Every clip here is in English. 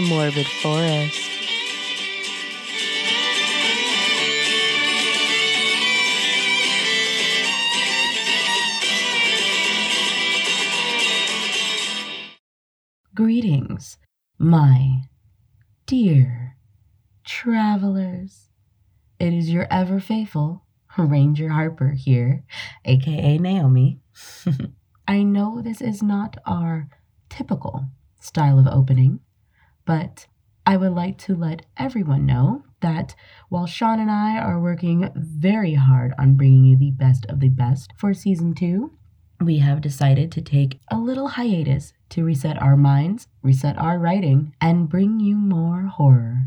the morbid forest. Greetings, my dear travelers. It is your ever faithful Ranger Harper here, aka Naomi. I know this is not our typical style of opening, but I would like to let everyone know that while Sean and I are working very hard on bringing you the best of the best for season two, we have decided to take a little hiatus to reset our minds, reset our writing, and bring you more horror.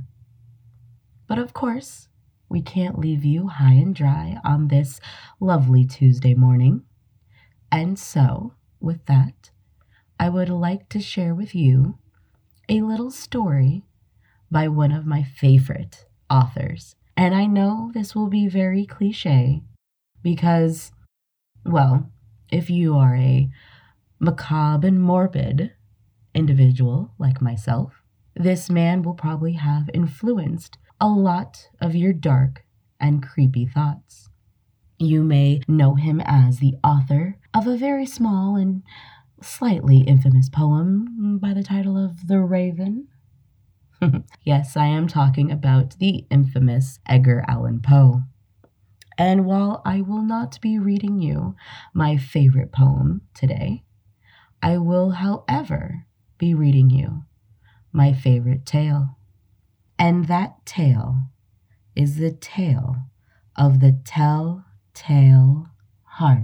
But of course, we can't leave you high and dry on this lovely Tuesday morning. And so, with that, I would like to share with you a little story by one of my favorite authors. And I know this will be very cliche because, well, if you are a macabre and morbid individual like myself, this man will probably have influenced a lot of your dark and creepy thoughts. You may know him as the author of a very small and slightly infamous poem by the title of The Raven. yes, I am talking about the infamous Edgar Allan Poe. And while I will not be reading you my favorite poem today, I will, however, be reading you my favorite tale. And that tale is the tale of the telltale heart.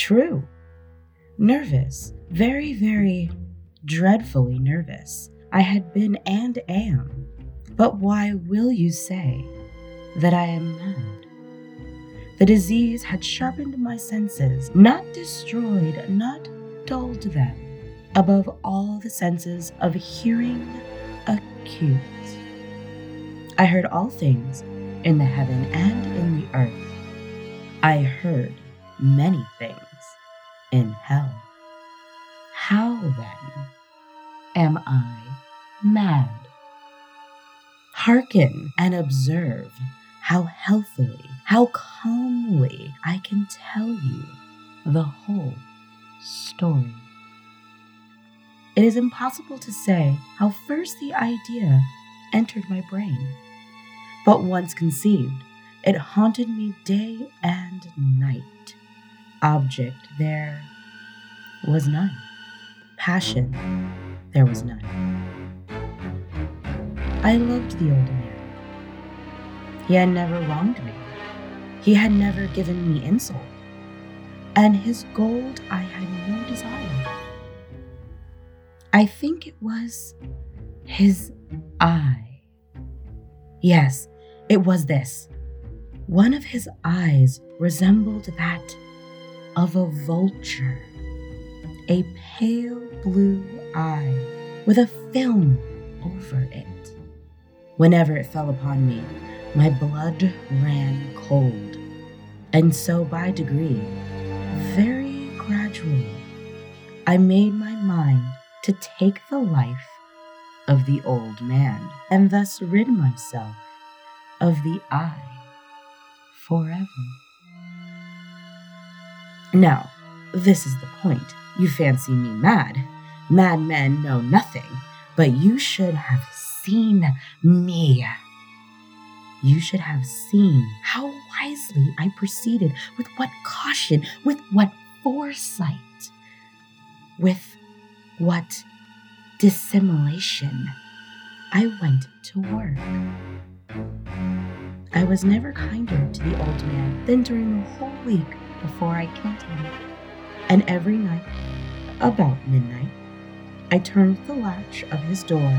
True. Nervous. Very, very dreadfully nervous. I had been and am. But why will you say that I am mad? The disease had sharpened my senses, not destroyed, not dulled them, above all the senses of hearing acute. I heard all things in the heaven and in the earth. I heard many things in hell. How then am I mad? Hearken and observe how healthily, how calmly I can tell you the whole story. It is impossible to say how first the idea entered my brain, but once conceived, it haunted me day and night. Object there was none. Passion there was none. I loved the old man. He had never wronged me. He had never given me insult. And his gold I had no desire. I think it was his eye. Yes, it was this. One of his eyes resembled that of a vulture, a pale blue eye with a film over it. Whenever it fell upon me, my blood ran cold, and so by degree, very gradually, I made my mind to take the life of the old man and thus rid myself of the eye forever. Now, this is the point. You fancy me mad. Madmen know nothing, but you should have seen me. You should have seen how wisely I proceeded, with what caution, with what foresight, with what dissimulation I went to work. I was never kinder to the old man than during the whole week before I killed him. And every night, about midnight, I turned the latch of his door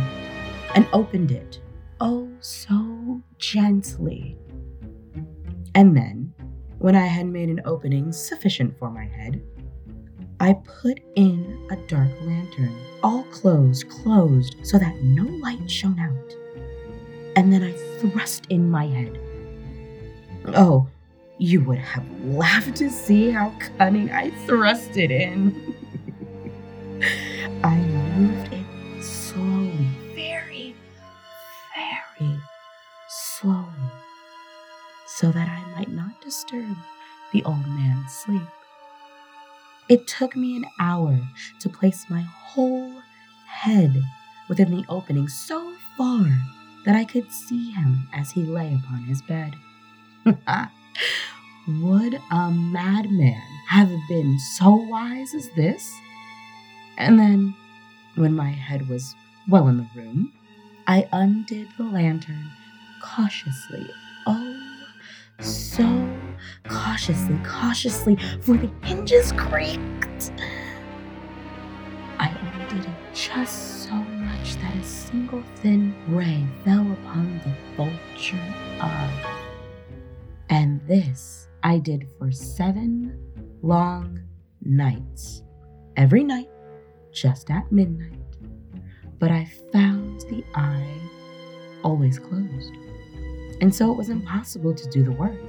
and opened it, oh so gently. And then, when I had made an opening sufficient for my head, I put in a dark lantern, all closed, closed, so that no light shone out. And then I thrust in my head. Oh, you would have laughed to see how cunning I thrust it in. I moved it slowly, very, very slowly, so that I might not disturb the old man's sleep. It took me an hour to place my whole head within the opening so far that I could see him as he lay upon his bed. Would a madman have been so wise as this? And then, when my head was well in the room, I undid the lantern cautiously. Oh, so cautiously, cautiously, for the hinges creaked. I undid it just so much that a single thin ray fell upon the vulture of. And this I did for seven long nights. Every night, just at midnight. But I found the eye always closed. And so it was impossible to do the work.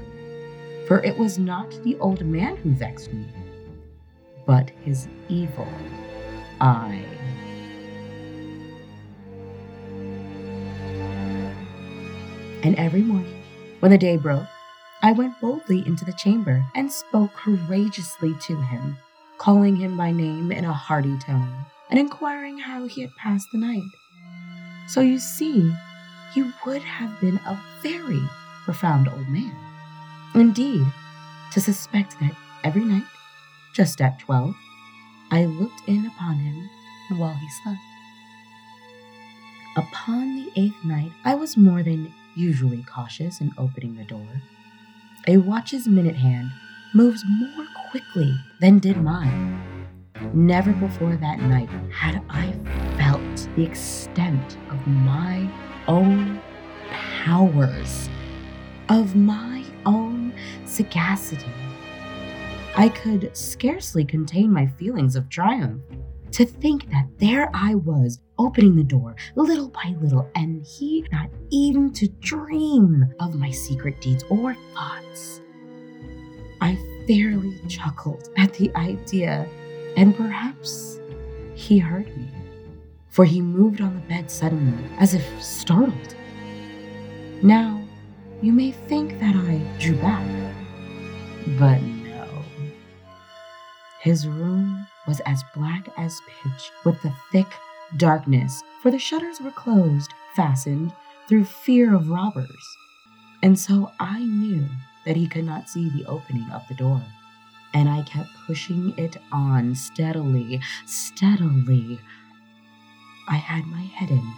For it was not the old man who vexed me, but his evil eye. And every morning, when the day broke, I went boldly into the chamber and spoke courageously to him, calling him by name in a hearty tone, and inquiring how he had passed the night. So you see, he would have been a very profound old man. Indeed, to suspect that every night, just at twelve, I looked in upon him while he slept. Upon the eighth night, I was more than usually cautious in opening the door. A watch's minute hand moves more quickly than did mine. Never before that night had I felt the extent of my own powers, of my own sagacity. I could scarcely contain my feelings of triumph. To think that there I was, opening the door little by little, and he not even to dream of my secret deeds or thoughts. I fairly chuckled at the idea, and perhaps he heard me, for he moved on the bed suddenly, as if startled. Now, you may think that I drew back, but no. His room was as black as pitch, with the thick darkness, for the shutters were closed, fastened, through fear of robbers. And so I knew that he could not see the opening of the door. And I kept pushing it on steadily, steadily. I had my head in,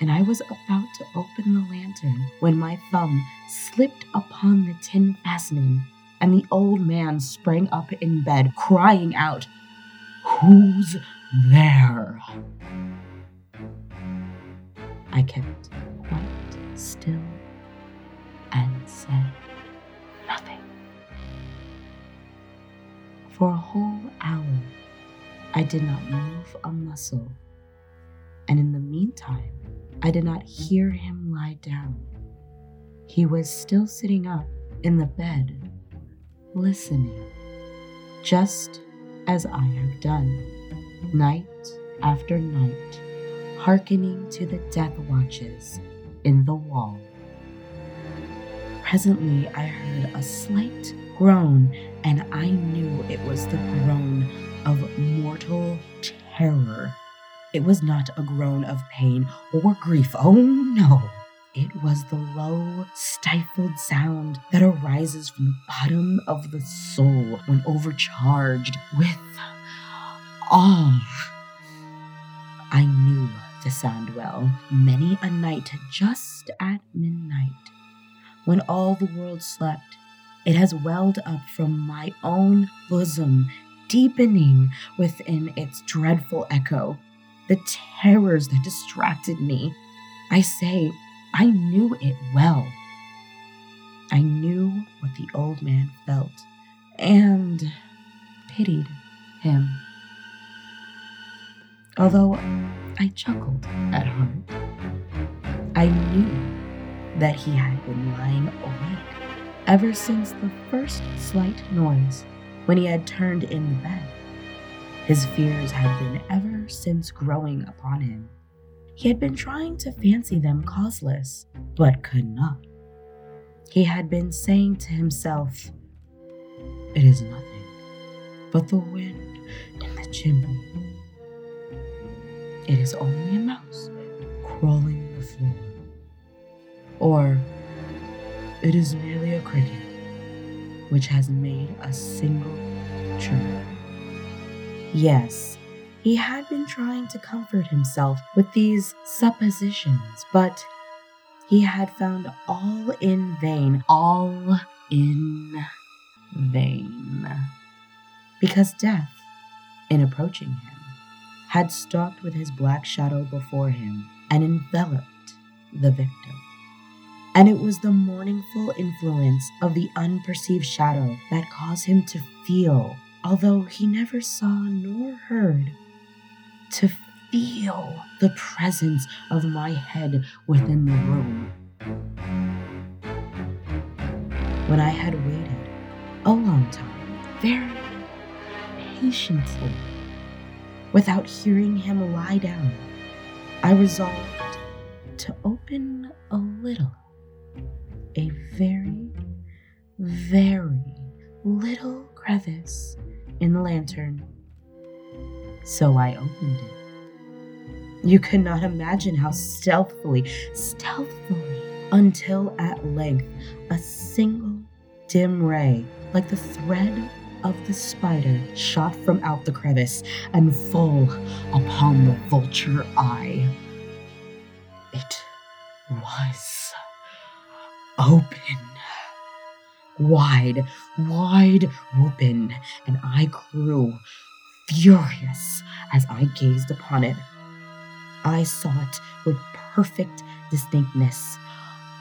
and I was about to open the lantern when my thumb slipped upon the tin fastening, and the old man sprang up in bed, crying out, Who's there? I kept quite still and said nothing. For a whole hour, I did not move a muscle, and in the meantime, I did not hear him lie down. He was still sitting up in the bed, listening, just as I have done. night after night, hearkening to the death watches in the wall. Presently, I heard a slight groan, and I knew it was the groan of mortal terror. It was not a groan of pain or grief. Oh no! It was the low, stifled sound that arises from the bottom of the soul when overcharged with awe. I knew the sound well many a night just at midnight, when all the world slept. It has welled up from my own bosom, deepening within its dreadful echo the terrors that distracted me. I say, I knew it well. I knew what the old man felt and pitied him. Although I chuckled at heart, I knew that he had been lying awake ever since the first slight noise when he had turned in the bed. His fears had been ever since growing upon him. He had been trying to fancy them causeless, but could not. He had been saying to himself, It is nothing but the wind in the chimney. It is only a mouse crawling the floor. Or, it is merely a cricket which has made a single chirp. Yes, he had been trying to comfort himself with these suppositions, but he had found all in vain, all in vain. Because death, in approaching him, had stalked with his black shadow before him and enveloped the victim. And it was the mournful influence of the unperceived shadow that caused him to feel although he never saw nor heard, to feel the presence of my head within the room. When I had waited a long time, very patiently, without hearing him lie down, I resolved to open a little, a very, very little crevice in the lantern. So I opened it. You could not imagine how stealthily, stealthily, until at length a single dim ray, like the thread of the spider, shot from out the crevice and full upon the vulture eye. It was open wide, wide open, and I grew furious as I gazed upon it. I saw it with perfect distinctness,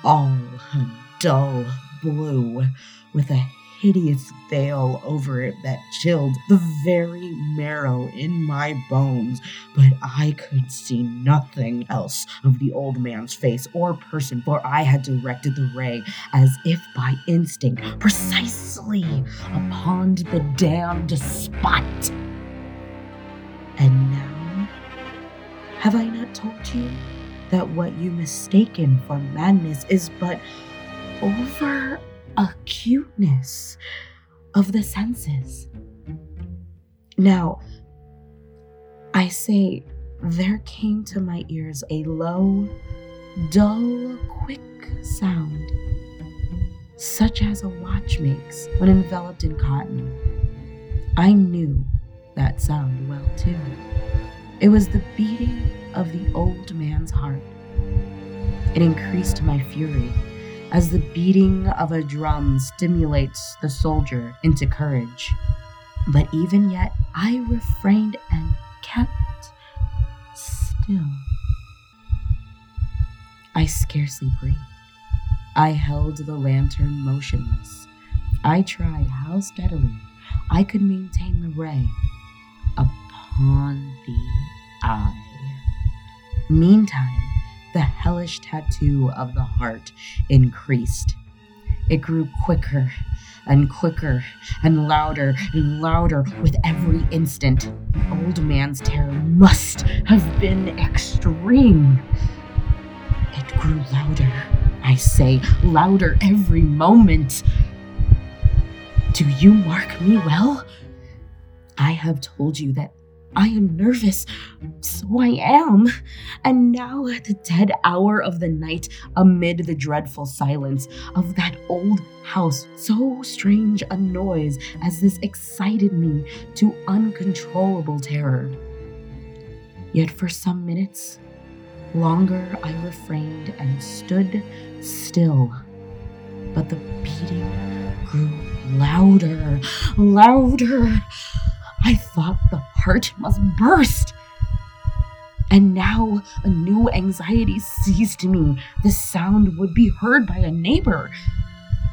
all a dull blue, with a hideous veil over it that chilled the very marrow in my bones, but I could see nothing else of the old man's face or person, for I had directed the ray as if by instinct precisely upon the damned spot. And now, have I not told you that what you mistaken for madness is but over acuteness of the senses. Now, I say, there came to my ears a low, dull, quick sound, such as a watch makes when enveloped in cotton. I knew that sound well too. It was the beating of the old man's heart. It increased my fury as the beating of a drum stimulates the soldier into courage. But even yet, I refrained and kept still. I scarcely breathed. I held the lantern motionless. I tried how steadily I could maintain the ray upon the eye. Meantime, the hellish tattoo of the heart increased. It grew quicker and quicker and louder and louder with every instant. The old man's terror must have been extreme. It grew louder, I say, louder every moment. Do you mark me well? I have told you that I am nervous, so I am. And now, at the dead hour of the night, amid the dreadful silence of that old house, so strange a noise as this excited me to uncontrollable terror. Yet for some minutes longer, I refrained and stood still. But the beating grew louder, louder. I thought the heart must burst. And now a new anxiety seized me. The sound would be heard by a neighbor.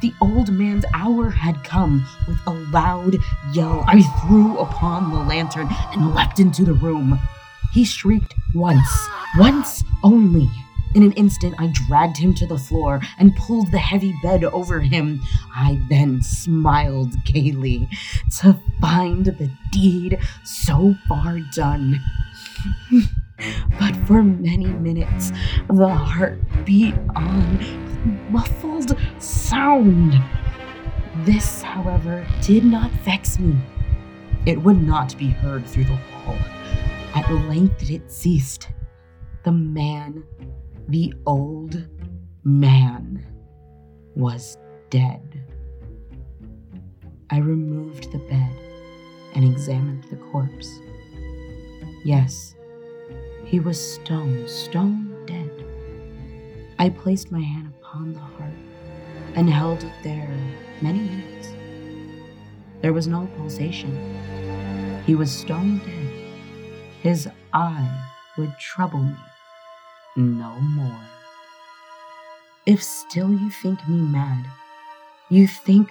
The old man's hour had come. With a loud yell, I threw upon the lantern and leapt into the room. He shrieked once, once only. In an instant, I dragged him to the floor and pulled the heavy bed over him. I then smiled gaily to find the deed so far done. but for many minutes, the heart beat on with muffled sound. This, however, did not vex me. It would not be heard through the wall. At length it ceased. The man the old man was dead. I removed the bed and examined the corpse. Yes, he was stone, stone dead. I placed my hand upon the heart and held it there many minutes. There was no pulsation. He was stone dead. His eye would trouble me no more. If still you think me mad, you think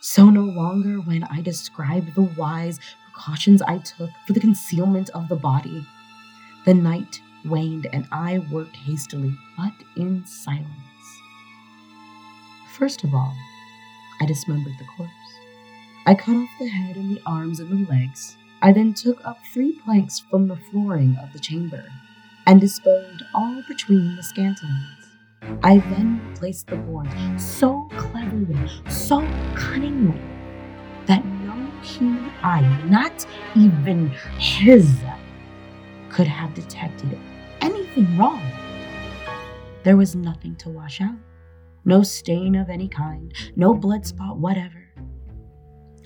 so no longer when I describe the wise precautions I took for the concealment of the body. The night waned and I worked hastily, but in silence. First of all, I dismembered the corpse. I cut off the head and the arms and the legs. I then took up three planks from the flooring of the chamber and disposed all between the scantlings. I then placed the board so cleverly, so cunningly, that no human eye, not even his, could have detected anything wrong. There was nothing to wash out, no stain of any kind, no blood spot whatever.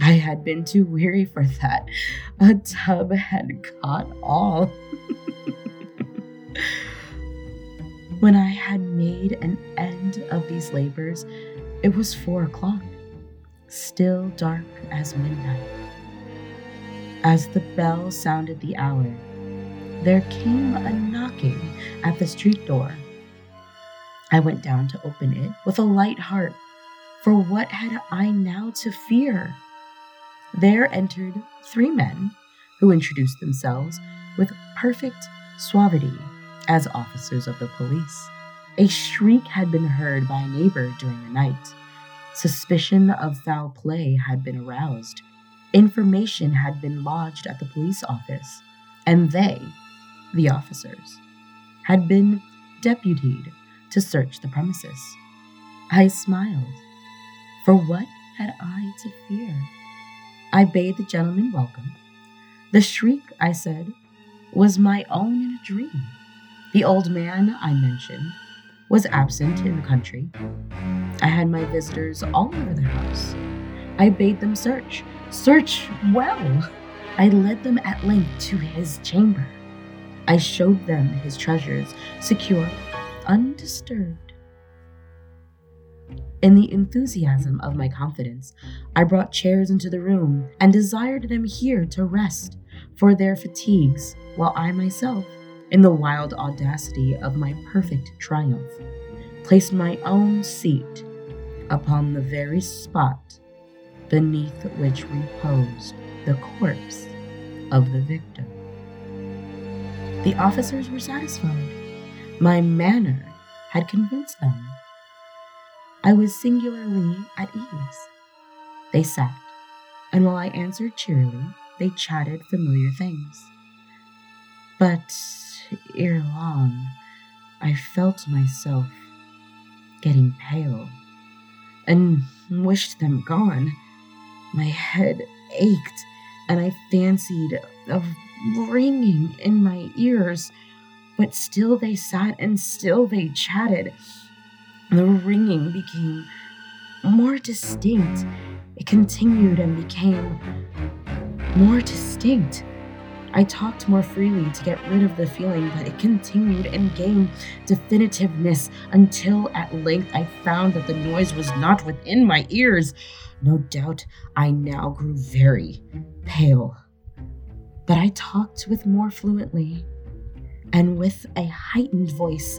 I had been too weary for that. A tub had caught all. When I had made an end of these labors, it was four o'clock, still dark as midnight. As the bell sounded the hour, there came a knocking at the street door. I went down to open it with a light heart, for what had I now to fear? There entered three men who introduced themselves with perfect suavity as officers of the police. A shriek had been heard by a neighbor during the night. Suspicion of foul play had been aroused. Information had been lodged at the police office, and they, the officers, had been deputied to search the premises. I smiled. For what had I to fear? I bade the gentleman welcome. The shriek, I said, was my own in a dream. The old man I mentioned was absent in the country. I had my visitors all over the house. I bade them search, search well. I led them at length to his chamber. I showed them his treasures, secure, undisturbed. In the enthusiasm of my confidence, I brought chairs into the room and desired them here to rest for their fatigues, while I myself in the wild audacity of my perfect triumph, placed my own seat upon the very spot beneath which reposed the corpse of the victim. The officers were satisfied. My manner had convinced them. I was singularly at ease. They sat, and while I answered cheerily, they chatted familiar things. But ere long, I felt myself getting pale and wished them gone. My head ached, and I fancied a ringing in my ears. But still they sat and still they chatted. The ringing became more distinct. It continued and became more distinct. I talked more freely to get rid of the feeling, but it continued and gained definitiveness until at length I found that the noise was not within my ears. No doubt I now grew very pale. But I talked with more fluently and with a heightened voice.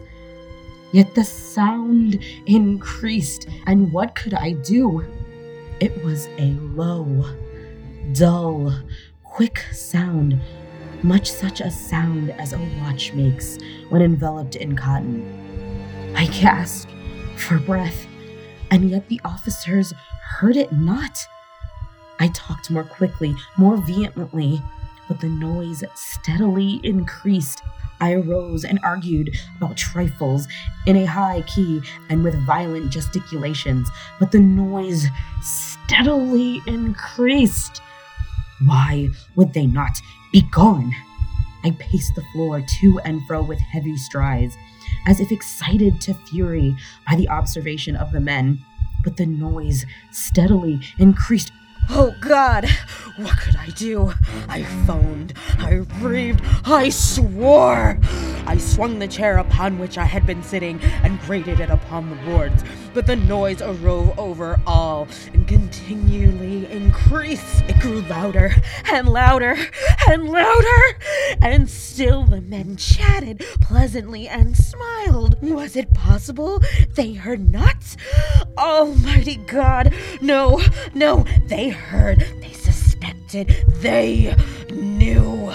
Yet the sound increased, and what could I do? It was a low, dull, quick sound, much such a sound as a watch makes when enveloped in cotton. I gasped for breath, and yet the officers heard it not. I talked more quickly, more vehemently, but the noise steadily increased. I arose and argued about trifles in a high key and with violent gesticulations, but the noise steadily increased. Why would they not be gone? I paced the floor to and fro with heavy strides, as if excited to fury by the observation of the men, but the noise steadily increased. Oh God, what could I do? I foamed, I raved, I swore! I swung the chair upon which I had been sitting and grated it upon the boards, but the noise arose over all and continually increased. It grew louder and louder and louder, and still the men chatted pleasantly and smiled. Was it possible they heard not? Almighty God, no, no, they heard, they suspected, they knew.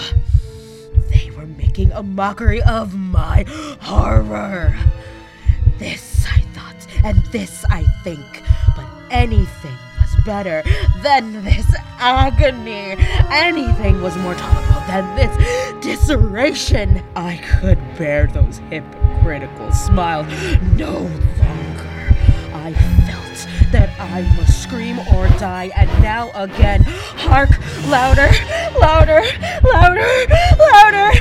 They were making a mockery of my horror. This I thought, and this I think, but anything was better than this agony. Anything was more tolerable than this disseration. I could bear those hypocritical smiles no. I felt that I must scream or die, and now again, hark, louder, louder, louder, louder!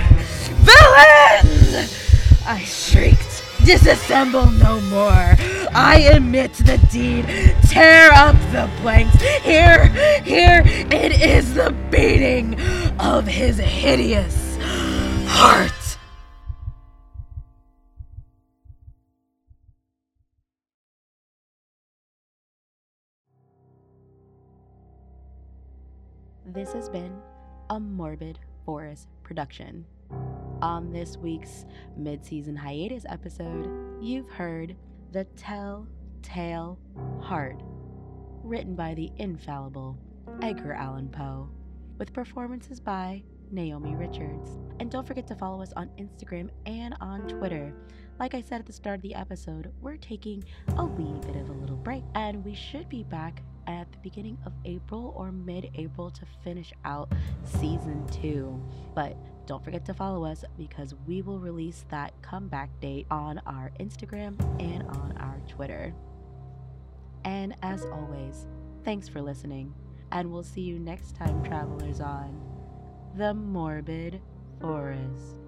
Villains! I shrieked. Disassemble no more. I admit the deed. Tear up the planks. Here, here, it is the beating of his hideous heart. This has been a Morbid Forest production. On this week's mid season hiatus episode, you've heard The Telltale Heart, written by the infallible Edgar Allan Poe, with performances by Naomi Richards. And don't forget to follow us on Instagram and on Twitter. Like I said at the start of the episode, we're taking a wee bit of a little break, and we should be back at the beginning of April or mid April to finish out season two. But don't forget to follow us because we will release that comeback date on our Instagram and on our Twitter. And as always, thanks for listening, and we'll see you next time, travelers, on The Morbid Forest.